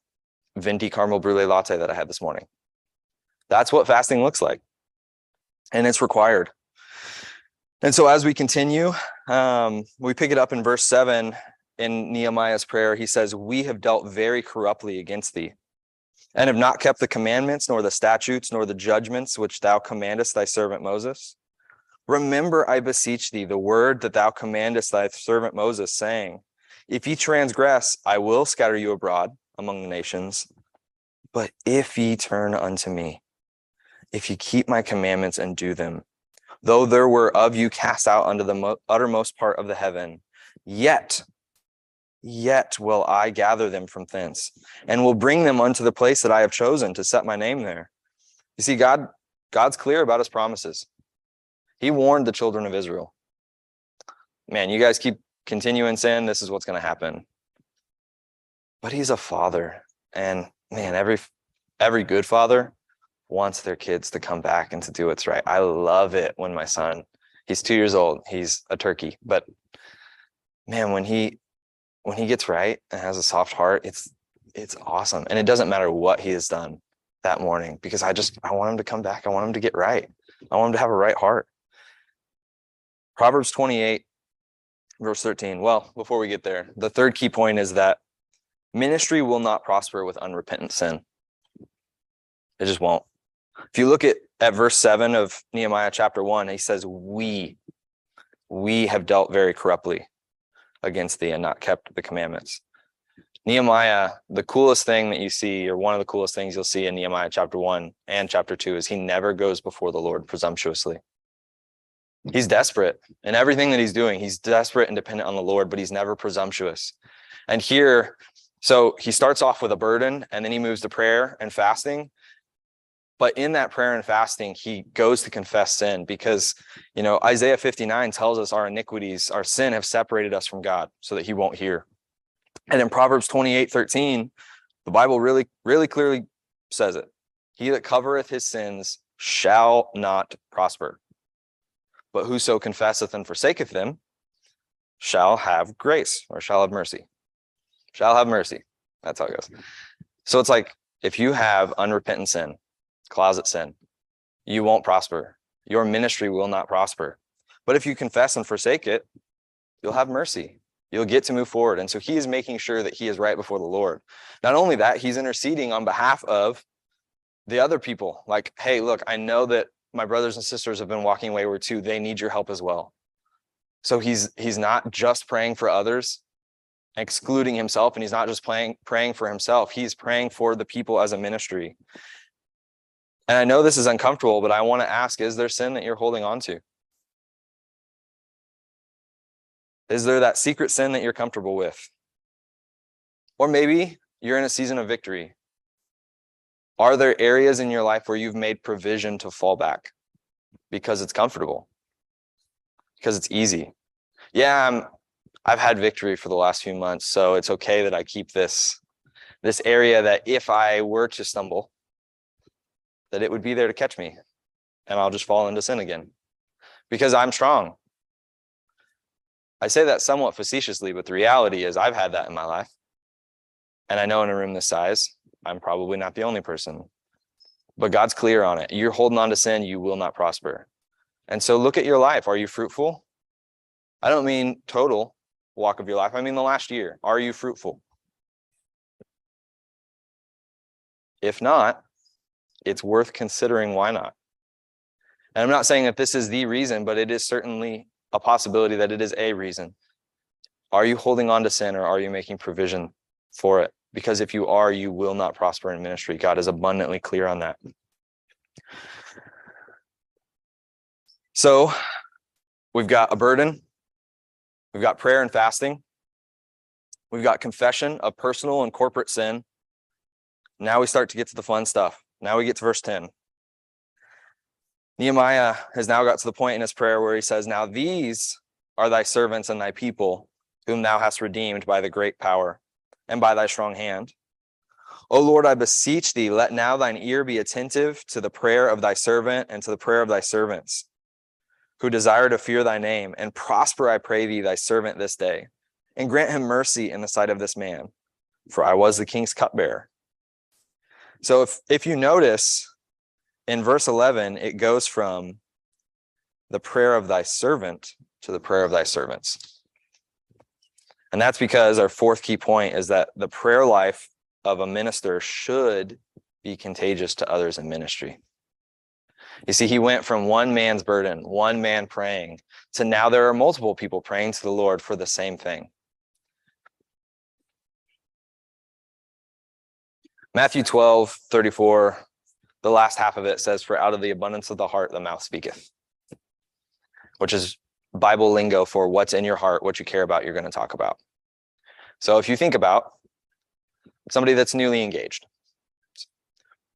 venti caramel brulee latte that I had this morning. That's what fasting looks like. And it's required. And so as we continue, um, we pick it up in verse seven in Nehemiah's prayer. He says, We have dealt very corruptly against thee and have not kept the commandments, nor the statutes, nor the judgments which thou commandest thy servant Moses. Remember, I beseech thee, the word that thou commandest thy servant Moses, saying, If ye transgress, I will scatter you abroad among the nations. But if ye turn unto me, if ye keep my commandments and do them, though there were of you cast out unto the mo- uttermost part of the heaven, yet, yet will I gather them from thence, and will bring them unto the place that I have chosen to set my name there. You see, God, God's clear about his promises. He warned the children of Israel. Man, you guys keep continuing sin, this is what's going to happen. But he's a father, and man, every every good father wants their kids to come back and to do what's right. I love it when my son, he's 2 years old, he's a turkey, but man, when he when he gets right and has a soft heart, it's it's awesome. And it doesn't matter what he has done that morning because I just I want him to come back. I want him to get right. I want him to have a right heart. Proverbs 28 verse 13. Well, before we get there, the third key point is that ministry will not prosper with unrepentant sin. It just won't. If you look at, at verse 7 of Nehemiah chapter 1, he says, We, we have dealt very corruptly against thee and not kept the commandments. Nehemiah, the coolest thing that you see, or one of the coolest things you'll see in Nehemiah chapter 1 and chapter 2, is he never goes before the Lord presumptuously. He's desperate in everything that he's doing. He's desperate and dependent on the Lord, but he's never presumptuous. And here, so he starts off with a burden and then he moves to prayer and fasting. But in that prayer and fasting, he goes to confess sin because, you know, Isaiah 59 tells us our iniquities, our sin have separated us from God so that he won't hear. And in Proverbs 28 13, the Bible really, really clearly says it. He that covereth his sins shall not prosper. But whoso confesseth and forsaketh them shall have grace or shall have mercy. Shall have mercy. That's how it goes. So it's like if you have unrepentant sin, closet sin, you won't prosper. Your ministry will not prosper. But if you confess and forsake it, you'll have mercy. You'll get to move forward. And so he is making sure that he is right before the Lord. Not only that, he's interceding on behalf of the other people. Like, hey, look, I know that my brothers and sisters have been walking wayward too. They need your help as well. So he's he's not just praying for others, excluding himself, and he's not just praying praying for himself. He's praying for the people as a ministry. And I know this is uncomfortable, but I want to ask: Is there sin that you're holding on to? Is there that secret sin that you're comfortable with? Or maybe you're in a season of victory. Are there areas in your life where you've made provision to fall back because it's comfortable? Because it's easy. Yeah, I'm I've had victory for the last few months, so it's okay that I keep this this area that if I were to stumble, that it would be there to catch me and I'll just fall into sin again because I'm strong. I say that somewhat facetiously, but the reality is I've had that in my life. And I know in a room this size, I'm probably not the only person. But God's clear on it. You're holding on to sin, you will not prosper. And so look at your life. Are you fruitful? I don't mean total walk of your life. I mean the last year. Are you fruitful? If not, it's worth considering why not. And I'm not saying that this is the reason, but it is certainly a possibility that it is a reason. Are you holding on to sin or are you making provision for it? Because if you are, you will not prosper in ministry. God is abundantly clear on that. So we've got a burden, we've got prayer and fasting, we've got confession of personal and corporate sin. Now we start to get to the fun stuff. Now we get to verse 10. Nehemiah has now got to the point in his prayer where he says, Now these are thy servants and thy people, whom thou hast redeemed by the great power and by thy strong hand. O Lord, I beseech thee, let now thine ear be attentive to the prayer of thy servant and to the prayer of thy servants, who desire to fear thy name, and prosper, I pray thee, thy servant this day, and grant him mercy in the sight of this man, for I was the king's cupbearer. So if, if you notice, in verse 11, it goes from the prayer of thy servant to the prayer of thy servants. And that's because our fourth key point is that the prayer life of a minister should be contagious to others in ministry. You see, he went from one man's burden, one man praying, to now there are multiple people praying to the Lord for the same thing. Matthew 12, 34, the last half of it says, For out of the abundance of the heart, the mouth speaketh, which is Bible lingo for what's in your heart, what you care about, you're going to talk about. So if you think about somebody that's newly engaged,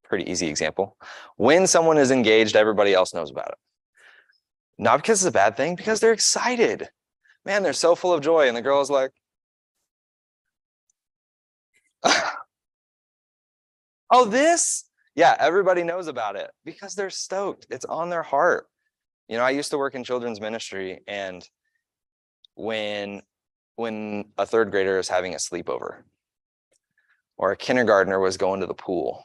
pretty easy example. When someone is engaged, everybody else knows about it. Not because it's a bad thing, because they're excited. Man, they're so full of joy. And the girl is like, oh, this? Yeah, everybody knows about it because they're stoked. It's on their heart. You know, I used to work in children's ministry and when when a third grader is having a sleepover or a kindergartner was going to the pool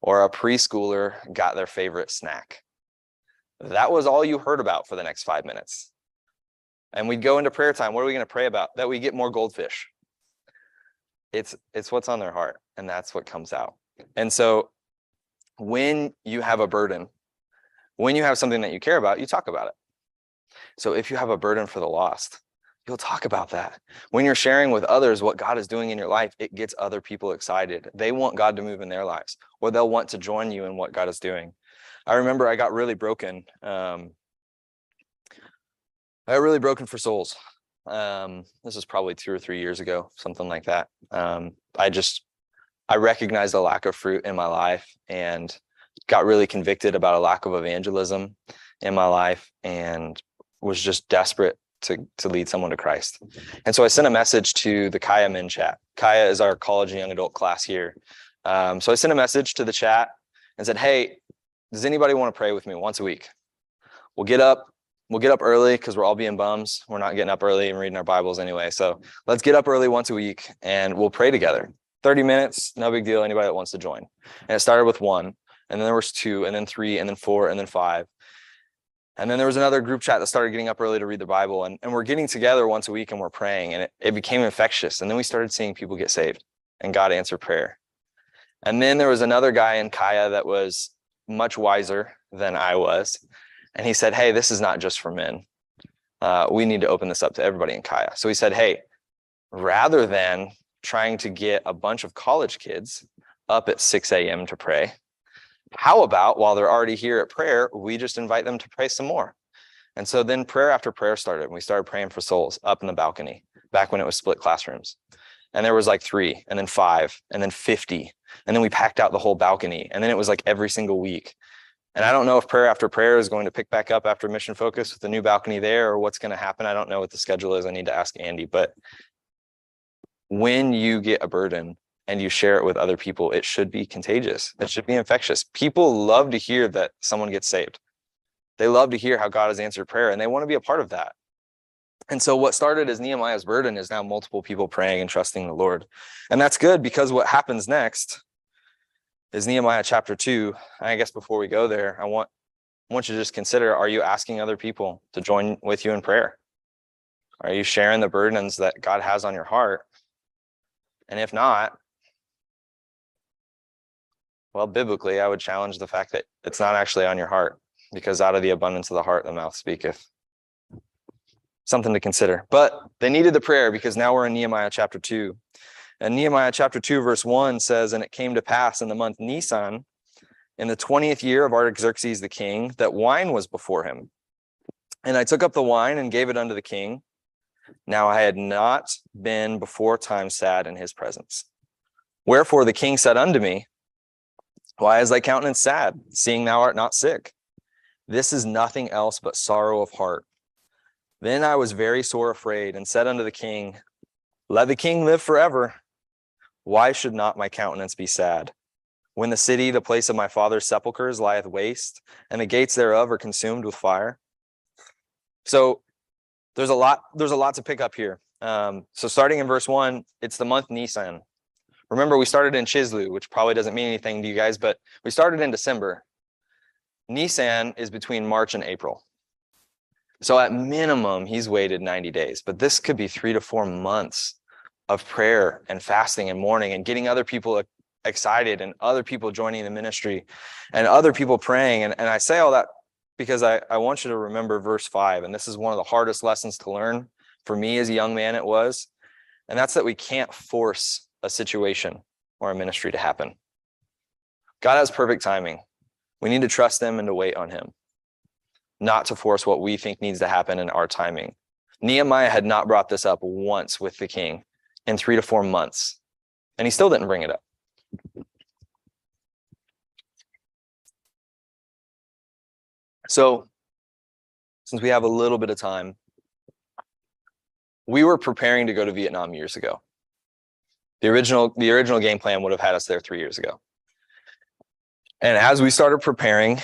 or a preschooler got their favorite snack. That was all you heard about for the next five minutes. And we'd go into prayer time. What are we going to pray about? That we get more goldfish. It's it's what's on their heart, and that's what comes out. And so when you have a burden, when you have something that you care about, you talk about it. So if you have a burden for the lost, you'll talk about that. When you're sharing with others what God is doing in your life, it gets other people excited. They want God to move in their lives, or they'll want to join you in what God is doing. I remember I got really broken. Um, I got really broken for souls. Um, this is probably two or three years ago, something like that. Um, I just, I recognized a lack of fruit in my life and got really convicted about a lack of evangelism in my life and was just desperate to to lead someone to Christ. And so I sent a message to the Kaya Men chat. Kaya is our college and young adult class here. Um, so I sent a message to the chat and said, "Hey, does anybody want to pray with me once a week? We'll get up. We'll get up early because we're all being bums. We're not getting up early and reading our Bibles anyway. So let's get up early once a week and we'll pray together. 30 minutes, no big deal. Anybody that wants to join. And it started with one, and then there was two, and then three, and then four, and then five. And then there was another group chat that started getting up early to read the Bible. And, and we're getting together once a week and we're praying. And it, it became infectious. And then we started seeing people get saved and God answered prayer. And then there was another guy in Kaya that was much wiser than I was. And he said, Hey, this is not just for men. Uh, we need to open this up to everybody in Kaya. So he said, Hey, rather than trying to get a bunch of college kids up at 6 a.m. to pray, how about while they're already here at prayer, we just invite them to pray some more? And so then prayer after prayer started, and we started praying for souls up in the balcony back when it was split classrooms. And there was like three, and then five, and then 50. And then we packed out the whole balcony. And then it was like every single week. And I don't know if prayer after prayer is going to pick back up after mission focus with the new balcony there or what's going to happen. I don't know what the schedule is. I need to ask Andy. But when you get a burden, and you share it with other people, it should be contagious. It should be infectious. People love to hear that someone gets saved. They love to hear how God has answered prayer and they want to be a part of that. And so what started as Nehemiah's burden is now multiple people praying and trusting the Lord. And that's good because what happens next is Nehemiah chapter 2. I guess before we go there, I want I want you to just consider are you asking other people to join with you in prayer? Are you sharing the burdens that God has on your heart? And if not, well, biblically, I would challenge the fact that it's not actually on your heart because out of the abundance of the heart, the mouth speaketh. Something to consider. But they needed the prayer because now we're in Nehemiah chapter 2. And Nehemiah chapter 2, verse 1 says, And it came to pass in the month Nisan, in the 20th year of Artaxerxes the king, that wine was before him. And I took up the wine and gave it unto the king. Now I had not been before time sad in his presence. Wherefore the king said unto me, why is thy countenance sad, seeing thou art not sick? This is nothing else but sorrow of heart. Then I was very sore afraid and said unto the king, Let the king live forever. Why should not my countenance be sad? When the city, the place of my father's sepulchres, lieth waste, and the gates thereof are consumed with fire. So there's a lot, there's a lot to pick up here. Um, so starting in verse one, it's the month Nisan. Remember, we started in Chisleu, which probably doesn't mean anything to you guys, but we started in December. Nisan is between March and April. So at minimum, he's waited 90 days, but this could be three to four months of prayer and fasting and mourning and getting other people excited and other people joining the ministry and other people praying. And, and I say all that because I, I want you to remember verse five. And this is one of the hardest lessons to learn for me as a young man, it was. And that's that we can't force a situation or a ministry to happen. God has perfect timing. We need to trust him and to wait on him, not to force what we think needs to happen in our timing. Nehemiah had not brought this up once with the king in three to four months, and he still didn't bring it up. So, since we have a little bit of time, we were preparing to go to Vietnam years ago. The original the original game plan would have had us there 3 years ago. And as we started preparing,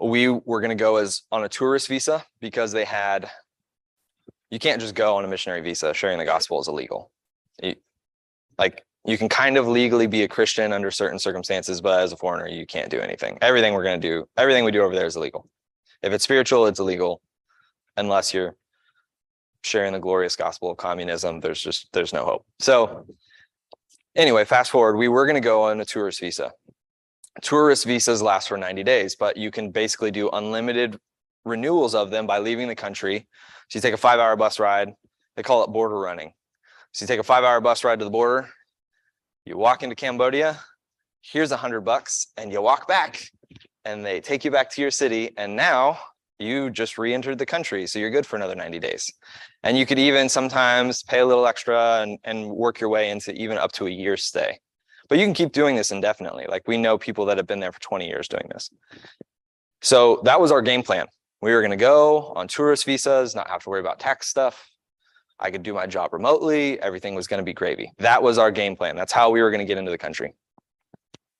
we were going to go as on a tourist visa because they had you can't just go on a missionary visa. Sharing the gospel is illegal. Like you can kind of legally be a Christian under certain circumstances, but as a foreigner, you can't do anything. Everything we're going to do, everything we do over there is illegal. If it's spiritual, it's illegal, unless you're sharing the glorious gospel of communism. There's just there's no hope. So anyway, fast forward, we were going to go on a tourist visa. Tourist visas last for 90 days, but you can basically do unlimited renewals of them by leaving the country. So you take a five hour bus ride. They call it border running. So you take a five hour bus ride to the border. You walk into Cambodia. Here's a hundred bucks, and you walk back, and they take you back to your city. And now you just re-entered the country, so you're good for another 90 days. And you could even sometimes pay a little extra and, and work your way into even up to a year's stay. But you can keep doing this indefinitely. Like we know people that have been there for 20 years doing this. So that was our game plan. We were going to go on tourist visas, not have to worry about tax stuff. I could do my job remotely. Everything was going to be gravy. That was our game plan. That's how we were going to get into the country.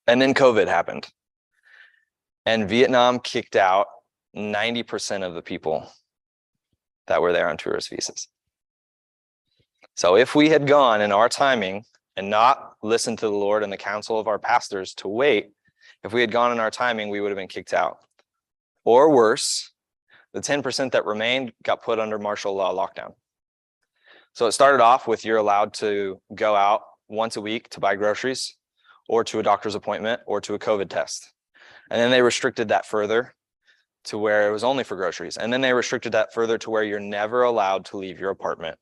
And then COVID happened. And Vietnam kicked out 90% of the people that were there on tourist visas. So if we had gone in our timing and not listened to the Lord and the counsel of our pastors to wait, if we had gone in our timing, we would have been kicked out. Or worse, the 10% that remained got put under martial law lockdown. So it started off with you're allowed to go out once a week to buy groceries or to a doctor's appointment or to a COVID test. And then they restricted that further to where it was only for groceries. And then they restricted that further to where you're never allowed to leave your apartment.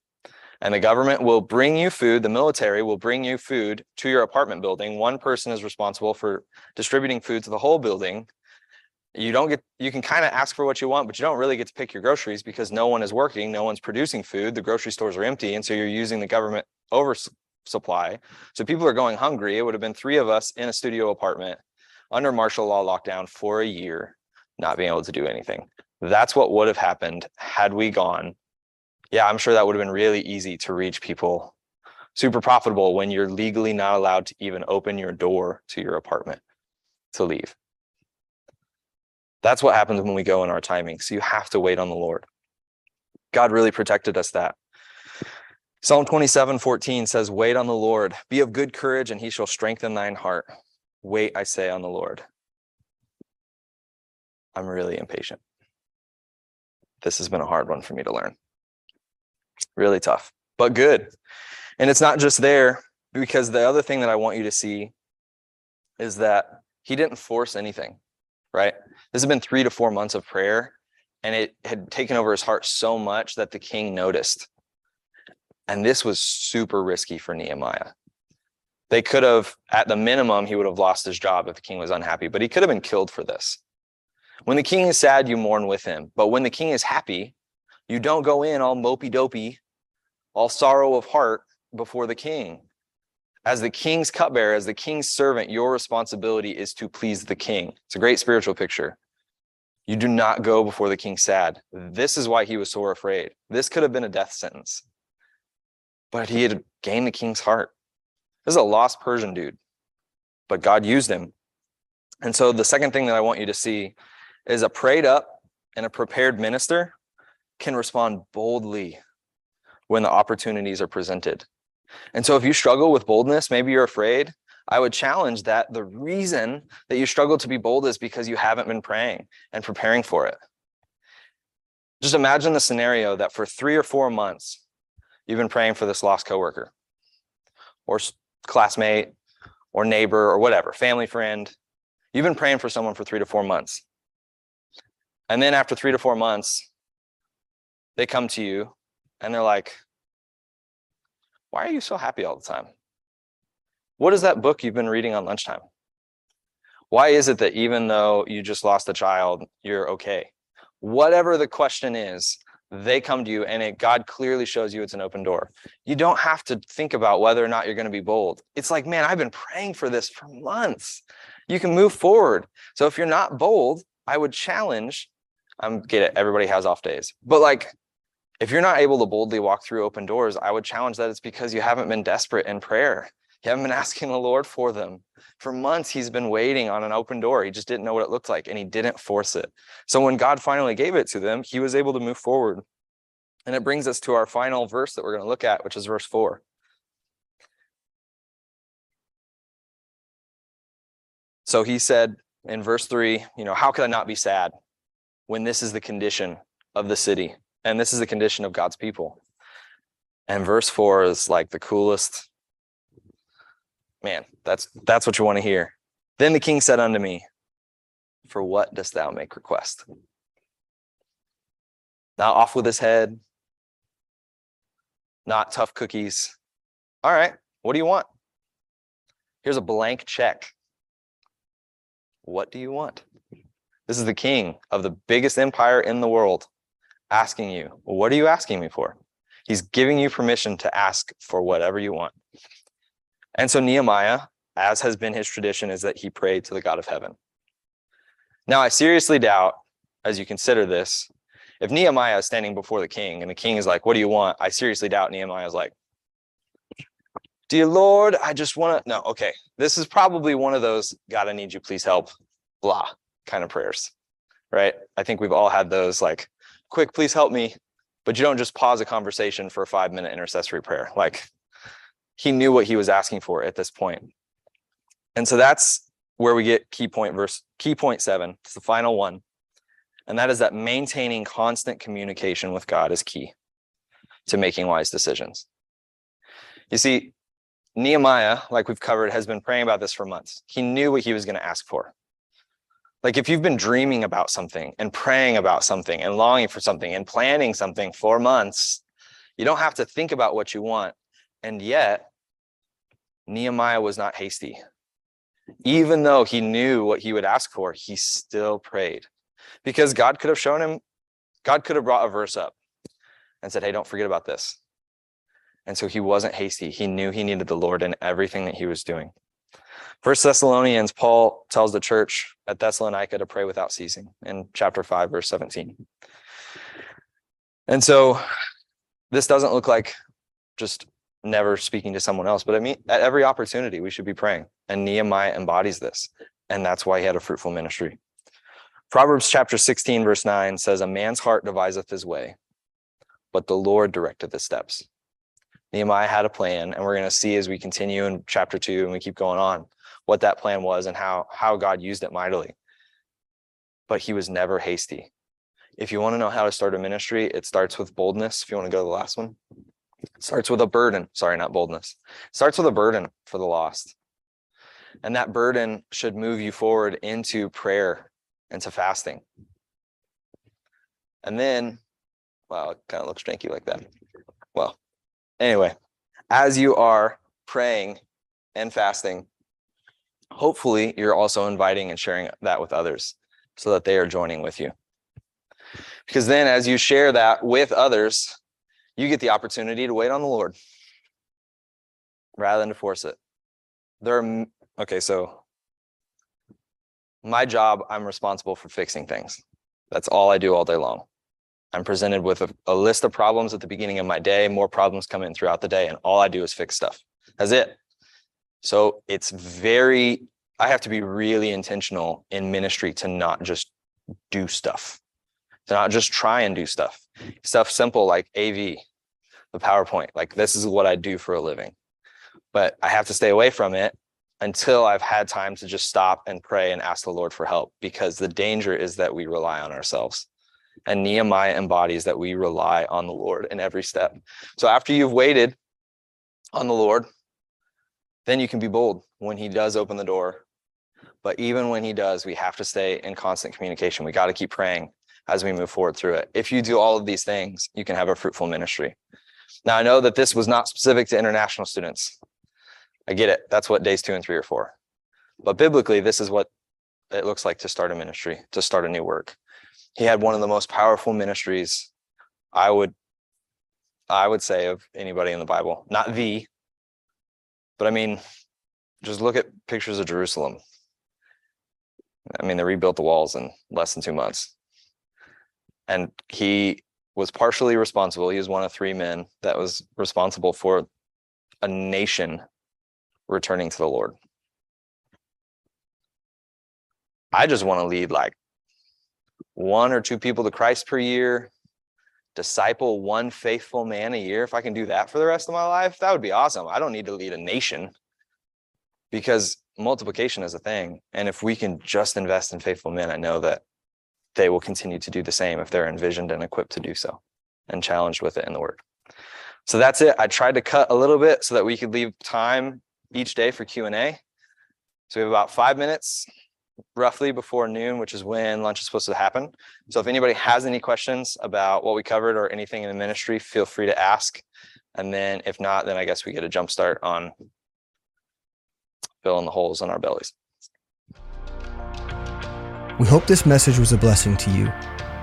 And the government will bring you food, the military will bring you food to your apartment building. One person is responsible for distributing food to the whole building. You don't get, you can kind of ask for what you want, but you don't really get to pick your groceries because no one is working, no one's producing food, the grocery stores are empty. And so you're using the government oversupply. So people are going hungry. It would have been three of us in a studio apartment under martial law lockdown for a year not being able to do anything. That's what would have happened had we gone. Yeah, I'm sure that would have been really easy to reach people. Super profitable when you're legally not allowed to even open your door to your apartment to leave. That's what happens when we go in our timing. So you have to wait on the Lord. God really protected us that. Psalm 27 14 says, Wait on the Lord, be of good courage, and he shall strengthen thine heart. Wait, I say, on the Lord. I'm really impatient. This has been a hard one for me to learn. Really tough, but good. And it's not just there because the other thing that I want you to see is that he didn't force anything, right? This has been three to four months of prayer, and it had taken over his heart so much that the king noticed. And this was super risky for Nehemiah. They could have, at the minimum, he would have lost his job if the king was unhappy, but he could have been killed for this. When the king is sad, you mourn with him. But when the king is happy, you don't go in all mopey dopey, all sorrow of heart before the king. As the king's cupbearer, as the king's servant, your responsibility is to please the king. It's a great spiritual picture. You do not go before the king sad. This is why he was so afraid. This could have been a death sentence, but he had gained the king's heart. This is a lost Persian dude, but God used him. And so the second thing that I want you to see is a prayed up and a prepared minister can respond boldly when the opportunities are presented. And so if you struggle with boldness, maybe you're afraid, I would challenge that the reason that you struggle to be bold is because you haven't been praying and preparing for it. Just imagine the scenario that for three or four months, you've been praying for this lost coworker or classmate or neighbor or whatever, family friend. You've been praying for someone for three to four months. And then after three to four months, they come to you and they're like, Why are you so happy all the time? What is that book you've been reading on lunchtime? Why is it that even though you just lost a child, you're okay? Whatever the question is, they come to you and it, God clearly shows you it's an open door. You don't have to think about whether or not you're going to be bold. It's like, man, I've been praying for this for months. You can move forward. So if you're not bold, I would challenge. I'm get it. Everybody has off days, but like, if you're not able to boldly walk through open doors, I would challenge that it's because you haven't been desperate in prayer. You haven't been asking the Lord for them. For months, he's been waiting on an open door. He just didn't know what it looked like and he didn't force it. So when God finally gave it to them, he was able to move forward. And it brings us to our final verse that we're going to look at, which is verse four. So he said in verse three, you know, how could I not be sad when this is the condition of the city and this is the condition of God's people? And verse four is like the coolest. Man, that's that's what you want to hear. Then the king said unto me, For what dost thou make request? Not off with his head, not tough cookies. All right, what do you want? Here's a blank check. What do you want? This is the king of the biggest empire in the world asking you, What are you asking me for? He's giving you permission to ask for whatever you want. And so Nehemiah, as has been his tradition, is that he prayed to the God of heaven. Now, I seriously doubt, as you consider this, if Nehemiah is standing before the king and the king is like, What do you want? I seriously doubt Nehemiah is like, Dear Lord, I just want to. No, okay. This is probably one of those, God, I need you, please help, blah kind of prayers, right? I think we've all had those like, quick, please help me. But you don't just pause a conversation for a five minute intercessory prayer. Like he knew what he was asking for at this point. And so that's where we get key point verse, key point seven. It's the final one. And that is that maintaining constant communication with God is key to making wise decisions. You see, Nehemiah, like we've covered, has been praying about this for months. He knew what he was going to ask for. Like if you've been dreaming about something and praying about something and longing for something and planning something for months, you don't have to think about what you want. And yet, Nehemiah was not hasty. Even though he knew what he would ask for, he still prayed because God could have shown him, God could have brought a verse up and said, Hey, don't forget about this. And so he wasn't hasty. He knew he needed the Lord in everything that he was doing. First Thessalonians, Paul tells the church at Thessalonica to pray without ceasing in chapter 5, verse 17. And so this doesn't look like just never speaking to someone else, but I mean, at every opportunity, we should be praying. And Nehemiah embodies this. And that's why he had a fruitful ministry. Proverbs chapter 16, verse 9 says, A man's heart deviseth his way, but the Lord directeth his steps. Nehemiah had a plan, and we're going to see as we continue in chapter two and we keep going on what that plan was and how, how God used it mightily. But he was never hasty. If you want to know how to start a ministry, it starts with boldness. If you want to go to the last one, it starts with a burden. Sorry, not boldness. It starts with a burden for the lost. And that burden should move you forward into prayer and to fasting. And then, wow, it kind of looks janky like that. Well, anyway, as you are praying and fasting, hopefully you're also inviting and sharing that with others so that they are joining with you. Because then, as you share that with others, you get the opportunity to wait on the Lord rather than to force it. There are, okay, so my job, I'm responsible for fixing things. That's all I do all day long. I'm presented with a, a, list of problems at the beginning of my day, more problems come in throughout the day, and all I do is fix stuff. That's it. So it's very, I have to be really intentional in ministry to not just do stuff, to not just try and do stuff. Stuff simple like AV, the PowerPoint, like this is what I do for a living. But I have to stay away from it until I've had time to just stop and pray and ask the Lord for help because the danger is that we rely on ourselves. And Nehemiah embodies that we rely on the Lord in every step. So after you've waited on the Lord, then you can be bold when he does open the door. But even when he does, we have to stay in constant communication. We got to keep praying as we move forward through it. If you do all of these things, you can have a fruitful ministry. Now, I know that this was not specific to international students. I get it. That's what days two and three are for. But biblically, this is what it looks like to start a ministry, to start a new work. He had one of the most powerful ministries I would I would say of anybody in the Bible. Not the, but I mean, just look at pictures of Jerusalem. I mean, they rebuilt the walls in less than two months. And he was partially responsible. He was one of three men that was responsible for a nation returning to the Lord. I just want to lead like one or two people to Christ per year, disciple one faithful man a year. If I can do that for the rest of my life, that would be awesome. I don't need to lead a nation because multiplication is a thing. And if we can just invest in faithful men, I know that they will continue to do the same if they're envisioned and equipped to do so and challenged with it in the word. So that's it. I tried to cut a little bit so that we could leave time each day for Q&A. So we have about five minutes roughly before noon, which is when lunch is supposed to happen. So if anybody has any questions about what we covered or anything in the ministry, feel free to ask. And then if not, then I guess we get a jump start on filling the holes in our bellies. We hope this message was a blessing to you.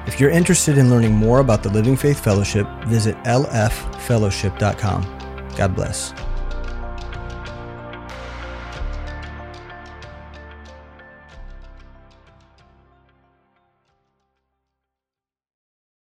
If you're interested in learning more about the Living Faith Fellowship, visit lffellowship.com. God bless.